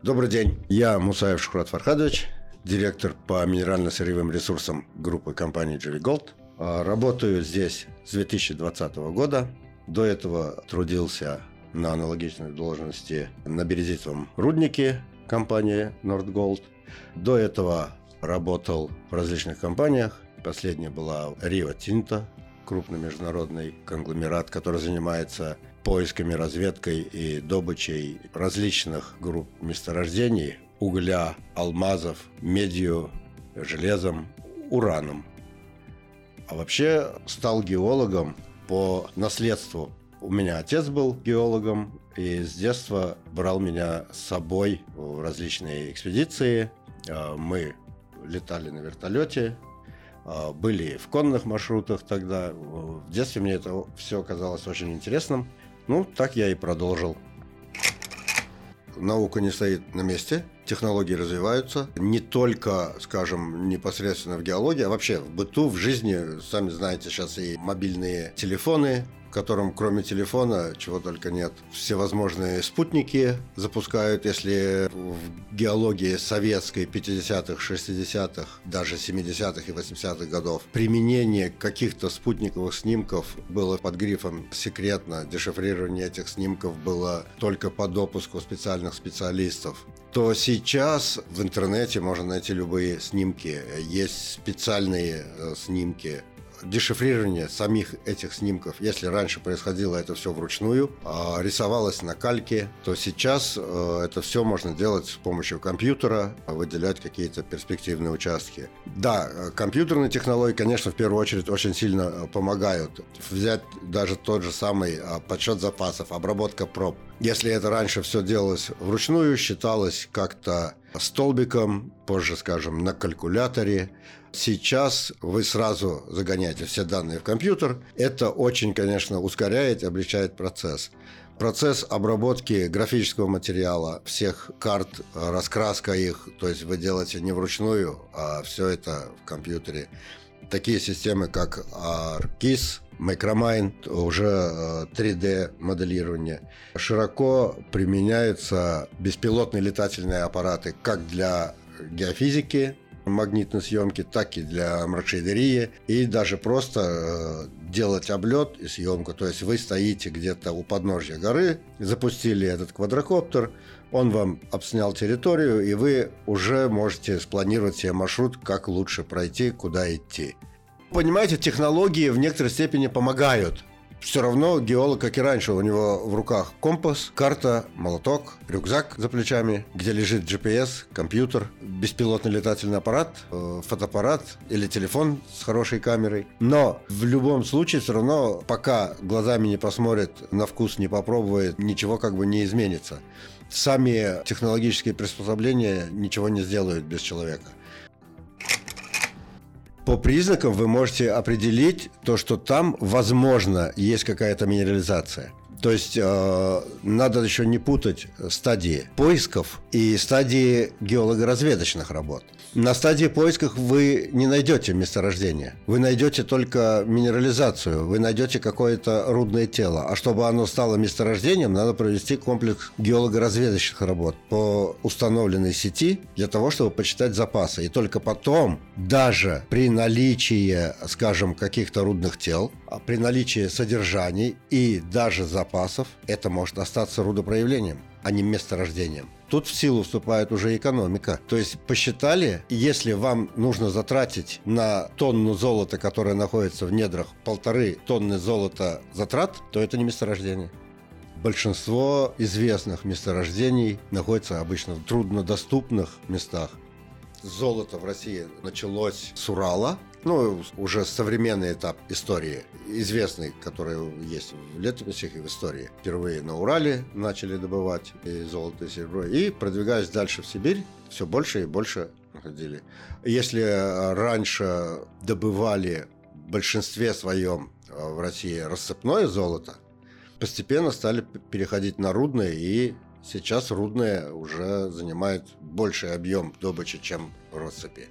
Добрый день. Я Мусаев Шухрат Фархадович, директор по минерально-сырьевым ресурсам группы компании Джеви Gold. А, работаю здесь с 2020 года. До этого трудился на аналогичной должности на березитовом руднике компании Nordgold. До этого работал в различных компаниях. Последняя была Rio Tinto, крупный международный конгломерат, который занимается поисками, разведкой и добычей различных групп месторождений угля, алмазов, медью, железом, ураном. А вообще стал геологом по наследству. У меня отец был геологом, и с детства брал меня с собой в различные экспедиции. А, мы летали на вертолете, а, были в конных маршрутах тогда. В детстве мне это все казалось очень интересным. Ну, так я и продолжил. Наука не стоит на месте, технологии развиваются. Не только, скажем, непосредственно в геологии, а вообще в быту, в жизни. Сами знаете, сейчас и мобильные телефоны, в котором кроме телефона чего только нет. Всевозможные спутники запускают, если в геологии советской 50-х, 60-х, даже 70-х и 80-х годов применение каких-то спутниковых снимков было под грифом «секретно», дешифрирование этих снимков было только по допуску специальных специалистов то сейчас в интернете можно найти любые снимки. Есть специальные э, снимки дешифрирование самих этих снимков, если раньше происходило это все вручную, а рисовалось на кальке, то сейчас э, это все можно делать с помощью компьютера, выделять какие-то перспективные участки. Да, э, компьютерные технологии, конечно, в первую очередь очень сильно э, помогают. Взять даже тот же самый подсчет запасов, обработка проб. Если это раньше все делалось вручную, считалось как-то столбиком, позже, скажем, на калькуляторе, Сейчас вы сразу загоняете все данные в компьютер. Это очень, конечно, ускоряет, облегчает процесс. Процесс обработки графического материала, всех карт, раскраска их, то есть вы делаете не вручную, а все это в компьютере. Такие системы, как ArcGIS, Micromind, уже 3D э. Широко применяются беспилотные летательные аппараты как для геофизики, магнитной съемки, так и для маршейдерии, и даже просто э, делать облет и съемку. То есть вы стоите где-то у подножья горы, запустили этот квадрокоптер, он вам обснял территорию, и вы уже можете спланировать себе маршрут, как лучше пройти, куда идти. Понимаете, технологии в некоторой степени помогают все равно геолог, как и раньше, у него в руках компас, карта, молоток, рюкзак за плечами, где лежит GPS, компьютер, беспилотный летательный аппарат, э, фотоаппарат или телефон с хорошей камерой. Но в любом случае все равно, пока глазами не посмотрит, на вкус не попробует, ничего как бы не изменится. Сами технологические приспособления ничего не сделают без человека по признакам вы можете определить то, что там, возможно, есть какая-то минерализация. То есть э, надо еще не путать стадии поисков и стадии геолого-разведочных работ. На стадии поисков вы не найдете месторождение. Вы найдете только минерализацию, вы найдете какое-то рудное тело. А чтобы оно стало месторождением, надо провести комплекс геолого-разведочных работ по установленной сети для того, чтобы почитать запасы. И только потом, даже при наличии, скажем, каких-то рудных тел, а при наличии содержаний и даже запасов, это может остаться рудопроявлением, а не месторождением. Тут в силу вступает уже экономика. То есть посчитали, если вам нужно затратить на тонну золота, которое находится в недрах, полторы тонны золота затрат, то это не месторождение. Большинство известных месторождений находится обычно в труднодоступных местах. Золото в России началось с Урала, ну, уже современный этап истории, известный, который есть в летописях и в истории. Впервые на Урале начали добывать и золото, и серебро, и продвигаясь дальше в Сибирь, все больше и больше находили. Если раньше добывали в большинстве своем э, в России рассыпное золото, постепенно стали переходить на рудное, и сейчас рудное уже занимает больший объем добычи, чем россыпи.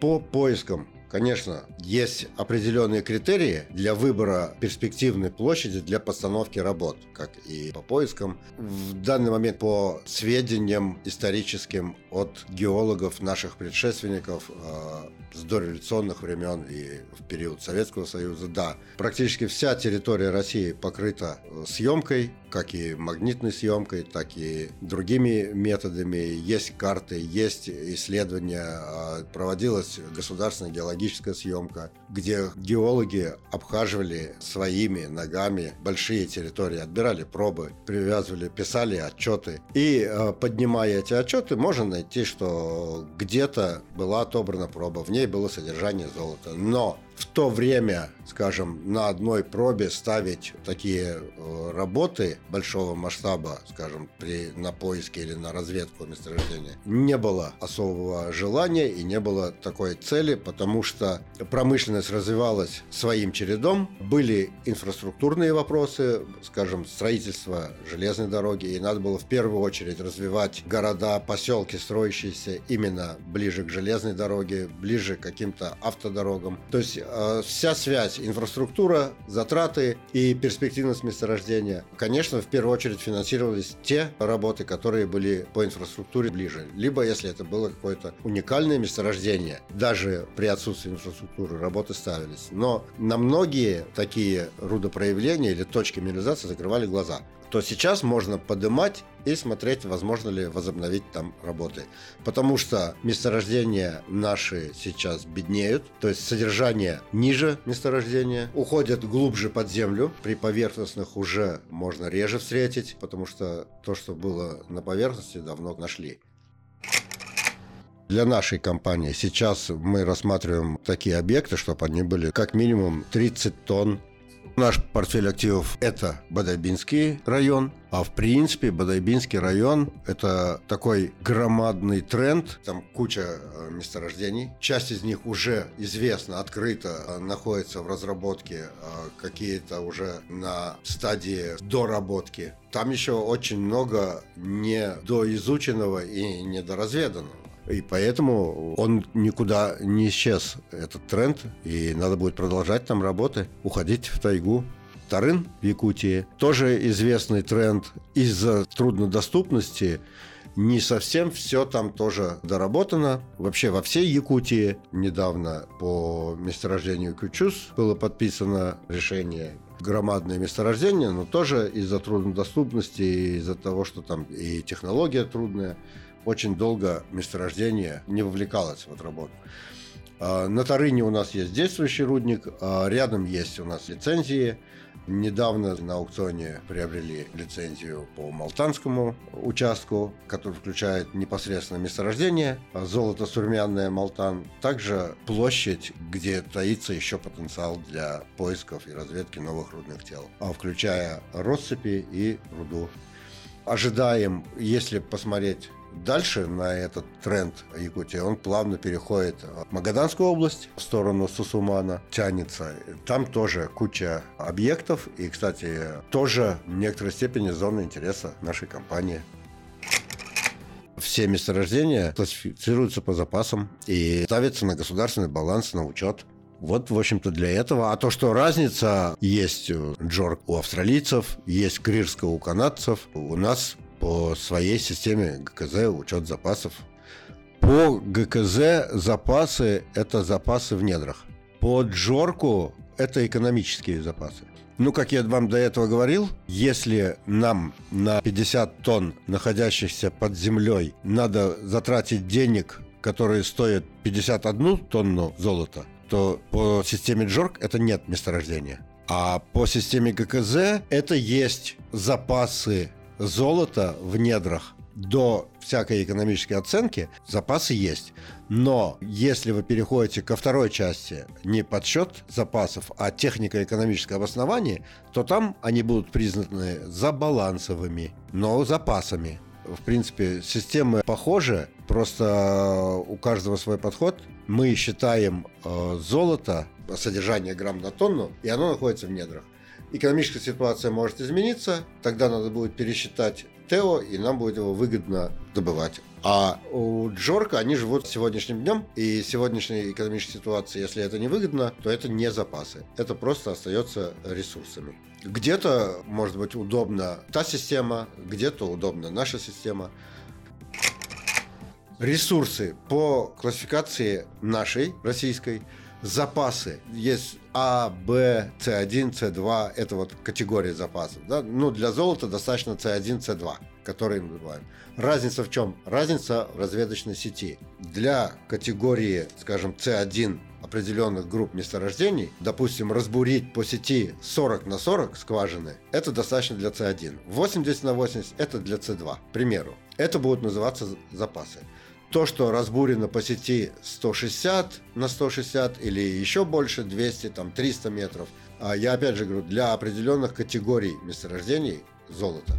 По поискам конечно, есть определенные критерии для выбора перспективной площади для постановки работ, как и по поискам. В данный момент по сведениям историческим от геологов наших предшественников э, с дореволюционных времен и в период Советского Союза, да, практически вся территория России покрыта э, съемкой, как и магнитной съемкой, так и другими методами. Есть карты, есть исследования, э, проводилась государственная геологическая съемка, где геологи обхаживали своими ногами большие территории, отбирали пробы, привязывали, писали отчеты. И э, поднимая эти отчеты, можно найти, что где-то была отобрана проба, в ней было содержание золота. Но в то время, скажем, на одной пробе ставить такие э, работы большого масштаба, скажем, при, на поиске или на разведку месторождения, не было особого желания и не было такой цели, потому что промышленность развивалась своим чередом, были инфраструктурные вопросы, скажем, строительство железной дороги, и надо было в первую очередь развивать города, поселки, строящиеся именно ближе к железной дороге, ближе к каким-то автодорогам. То есть вся связь, инфраструктура, затраты и перспективность месторождения. Конечно, в первую очередь финансировались те работы, которые были по инфраструктуре ближе. Либо, если это было какое-то уникальное месторождение, даже при отсутствии инфраструктуры работы ставились. Но на многие такие рудопроявления или точки минерализации закрывали глаза то сейчас можно поднимать и смотреть, возможно ли возобновить там работы. Потому что месторождения наши сейчас беднеют, то есть содержание ниже месторождения, уходят глубже под землю, при поверхностных уже можно реже встретить, потому что то, что было на поверхности, давно нашли. Для нашей компании сейчас мы рассматриваем такие объекты, чтобы они были как минимум 30 тонн Наш портфель активов – это Бадайбинский район, а в принципе Бадайбинский район – это такой громадный тренд. Там куча э, месторождений. Часть из них уже известна, открыта, э, находится в разработке, а какие-то уже на стадии доработки. Там еще очень много недоизученного и недоразведанного. И поэтому он никуда не исчез, этот тренд, и надо будет продолжать там работы, уходить в тайгу. Тарын в Якутии тоже известный тренд из-за труднодоступности не совсем все там тоже доработано. Вообще во всей Якутии недавно по месторождению Кючус было подписано решение громадное месторождение, но тоже из-за труднодоступности, из-за того, что там и технология трудная, очень долго месторождение не вовлекалось в эту работу. А, на Тарыне у нас есть действующий рудник, а рядом есть у нас лицензии. Недавно на аукционе приобрели лицензию по Малтанскому участку, который включает непосредственно месторождение, золото сурмянное Малтан, также площадь, где таится еще потенциал для поисков и разведки новых рудных тел, включая россыпи и руду. Ожидаем, если посмотреть Дальше на этот тренд Якутии он плавно переходит в Магаданскую область, в сторону Сусумана, тянется. Там тоже куча объектов и, кстати, тоже в некоторой степени зона интереса нашей компании все месторождения классифицируются по запасам и ставятся на государственный баланс, на учет. Вот, в общем-то, для этого. А то, что разница есть джорк у австралийцев, есть крирска у канадцев, у нас по своей системе ГКЗ учет запасов. По ГКЗ запасы – это запасы в недрах. По Джорку – это экономические запасы. Ну, как я вам до этого говорил, если нам на 50 тонн, находящихся под землей, надо затратить денег, которые стоят 51 тонну золота, то по системе Джорк это нет месторождения. А по системе ГКЗ это есть запасы золота в недрах до всякой экономической оценки запасы есть. Но если вы переходите ко второй части, не подсчет запасов, а технико-экономическое обоснование, то там они будут признаны забалансовыми, но запасами. В принципе, системы похожи, просто у каждого свой подход. Мы считаем э, золото, содержание грамм на тонну, и оно находится в недрах экономическая ситуация может измениться, тогда надо будет пересчитать ТЭО, и нам будет его выгодно добывать. А у Джорка они живут сегодняшним днем, и сегодняшней экономической ситуации, если это не выгодно, то это не запасы. Это просто остается ресурсами. Где-то, может быть, удобна та система, где-то удобна наша система. Ресурсы по классификации нашей, российской, запасы. Есть А, Б, С1, С2, это вот категория запасов. Да? Ну, для золота достаточно С1, С2, которые мы добываем. Разница в чем? Разница в разведочной сети. Для категории, скажем, С1 определенных групп месторождений, допустим, разбурить по сети 40 на 40 скважины, это достаточно для С1. 80 на 80 это для С2, к примеру. Это будут называться запасы то, что разбурено по сети 160 на 160 или еще больше, 200, там 300 метров, а я опять же говорю, для определенных категорий месторождений золота,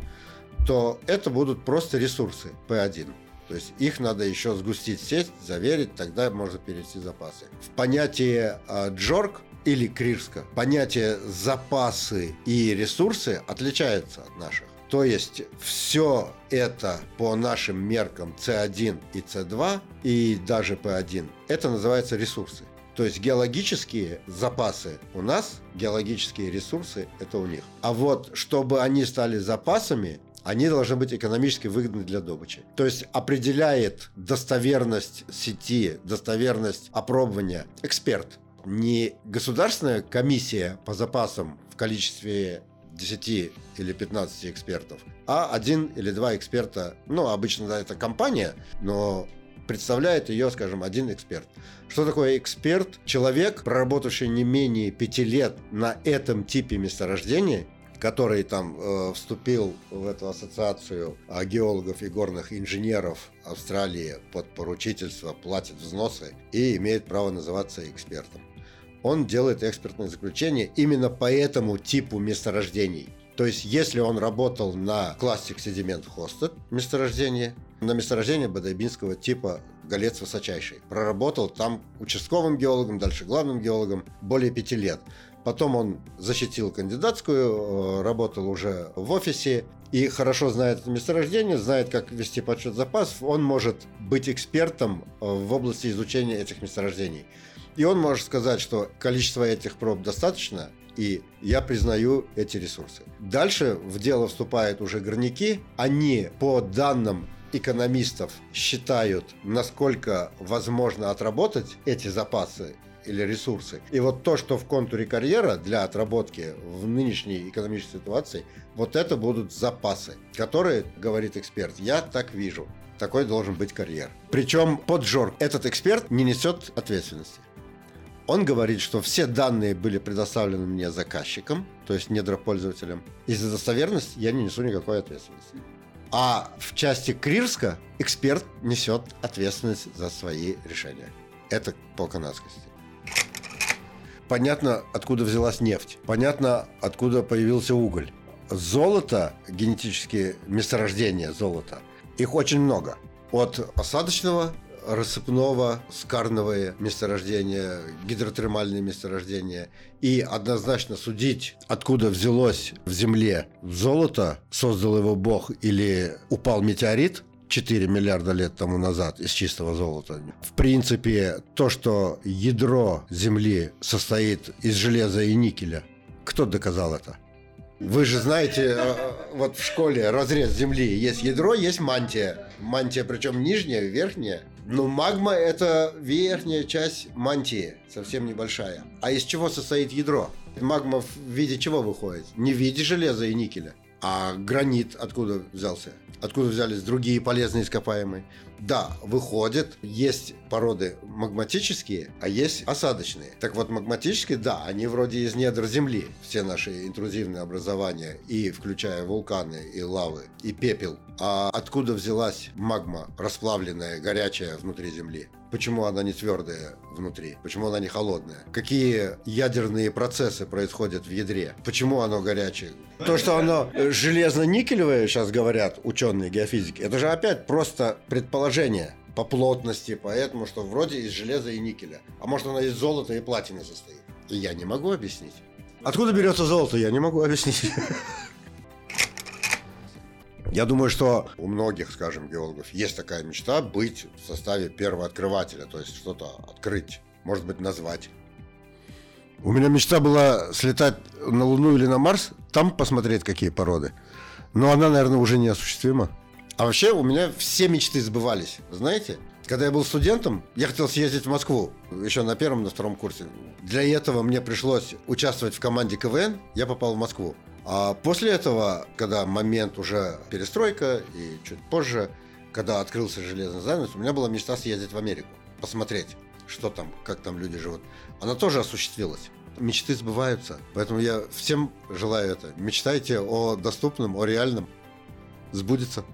то это будут просто ресурсы P1. То есть их надо еще сгустить сеть, заверить, тогда можно перевести запасы. В понятие э, джорк или крирска понятие запасы и ресурсы отличается от наших. То есть все это по нашим меркам C1 и C2 и даже P1, это называется ресурсы. То есть геологические запасы у нас, геологические ресурсы это у них. А вот чтобы они стали запасами, они должны быть экономически выгодны для добычи. То есть определяет достоверность сети, достоверность опробования эксперт. Не государственная комиссия по запасам в количестве 10 или 15 экспертов, а один или два эксперта, ну, обычно да, это компания, но представляет ее, скажем, один эксперт. Что такое эксперт? Человек, проработавший не менее пяти лет на этом типе месторождения, который там э, вступил в эту ассоциацию э, геологов и горных инженеров Австралии под поручительство, платит взносы и имеет право называться экспертом он делает экспертное заключение именно по этому типу месторождений. То есть, если он работал на Classic Sediment Hosted месторождение, на месторождение бадайбинского типа Голец Высочайший, проработал там участковым геологом, дальше главным геологом более пяти лет. Потом он защитил кандидатскую, э, работал уже в офисе и хорошо знает это месторождение, знает, как вести подсчет запасов. Он может быть экспертом э, в области изучения этих месторождений. И он может сказать, что количество этих проб достаточно, и я признаю эти ресурсы. Дальше в дело вступают уже горняки. Они по данным экономистов считают, насколько возможно отработать эти запасы или ресурсы. И вот то, что в контуре карьера для отработки в нынешней экономической ситуации, вот это будут запасы, которые, говорит эксперт, я так вижу. Такой должен быть карьер. Причем под жор этот эксперт не несет ответственности. Он говорит, что все данные были предоставлены мне заказчиком, то есть недропользователем, и за достоверность я не несу никакой ответственности. А в части Крирска эксперт несет ответственность за свои решения. Это по канадскости. Понятно, откуда взялась нефть. Понятно, откуда появился уголь. Золото, генетические месторождения золота, их очень много. От осадочного рассыпного, скарновые месторождения, гидротермальные месторождения. И однозначно судить, откуда взялось в земле золото, создал его Бог или упал метеорит, 4 миллиарда лет тому назад из чистого золота. В принципе, то, что ядро Земли состоит из железа и никеля, кто доказал это? Вы же знаете, э, вот в школе разрез Земли есть ядро, есть мантия. Мантия, причем нижняя, верхняя. Но магма – это верхняя часть мантии, совсем небольшая. А из чего состоит ядро? Магма в виде чего выходит? Не в виде железа и никеля. А гранит откуда взялся? Откуда взялись другие полезные ископаемые? Да, выходит, есть породы магматические, а есть осадочные. Так вот, магматические, да, они вроде из недр Земли, все наши интрузивные образования, и включая вулканы, и лавы, и пепел. А откуда взялась магма, расплавленная, горячая внутри Земли? Почему она не твердая внутри? Почему она не холодная? Какие ядерные процессы происходят в ядре? Почему оно горячее? То, что оно железно-никелевое, сейчас говорят ученые геофизики, это же опять просто предположение по плотности, поэтому, что вроде из железа и никеля. А может, она из золота и платины состоит. И я не могу объяснить. Откуда берется золото, я не могу объяснить. Я думаю, что у многих, скажем, геологов есть такая мечта быть в составе первого открывателя, то есть что-то открыть, может быть, назвать. У меня мечта была слетать на Луну или на Марс, там посмотреть, какие породы. Но она, наверное, уже неосуществима. А вообще у меня все мечты сбывались, знаете? Когда я был студентом, я хотел съездить в Москву, еще на первом, на втором курсе. Для этого мне пришлось участвовать в команде КВН, я попал в Москву. А после этого, когда момент уже перестройка и чуть позже, когда открылся железный занавес, у меня была мечта съездить в Америку, посмотреть, что там, как там люди живут. Она тоже осуществилась. Мечты сбываются. Поэтому я всем желаю это. Мечтайте о доступном, о реальном. Сбудется.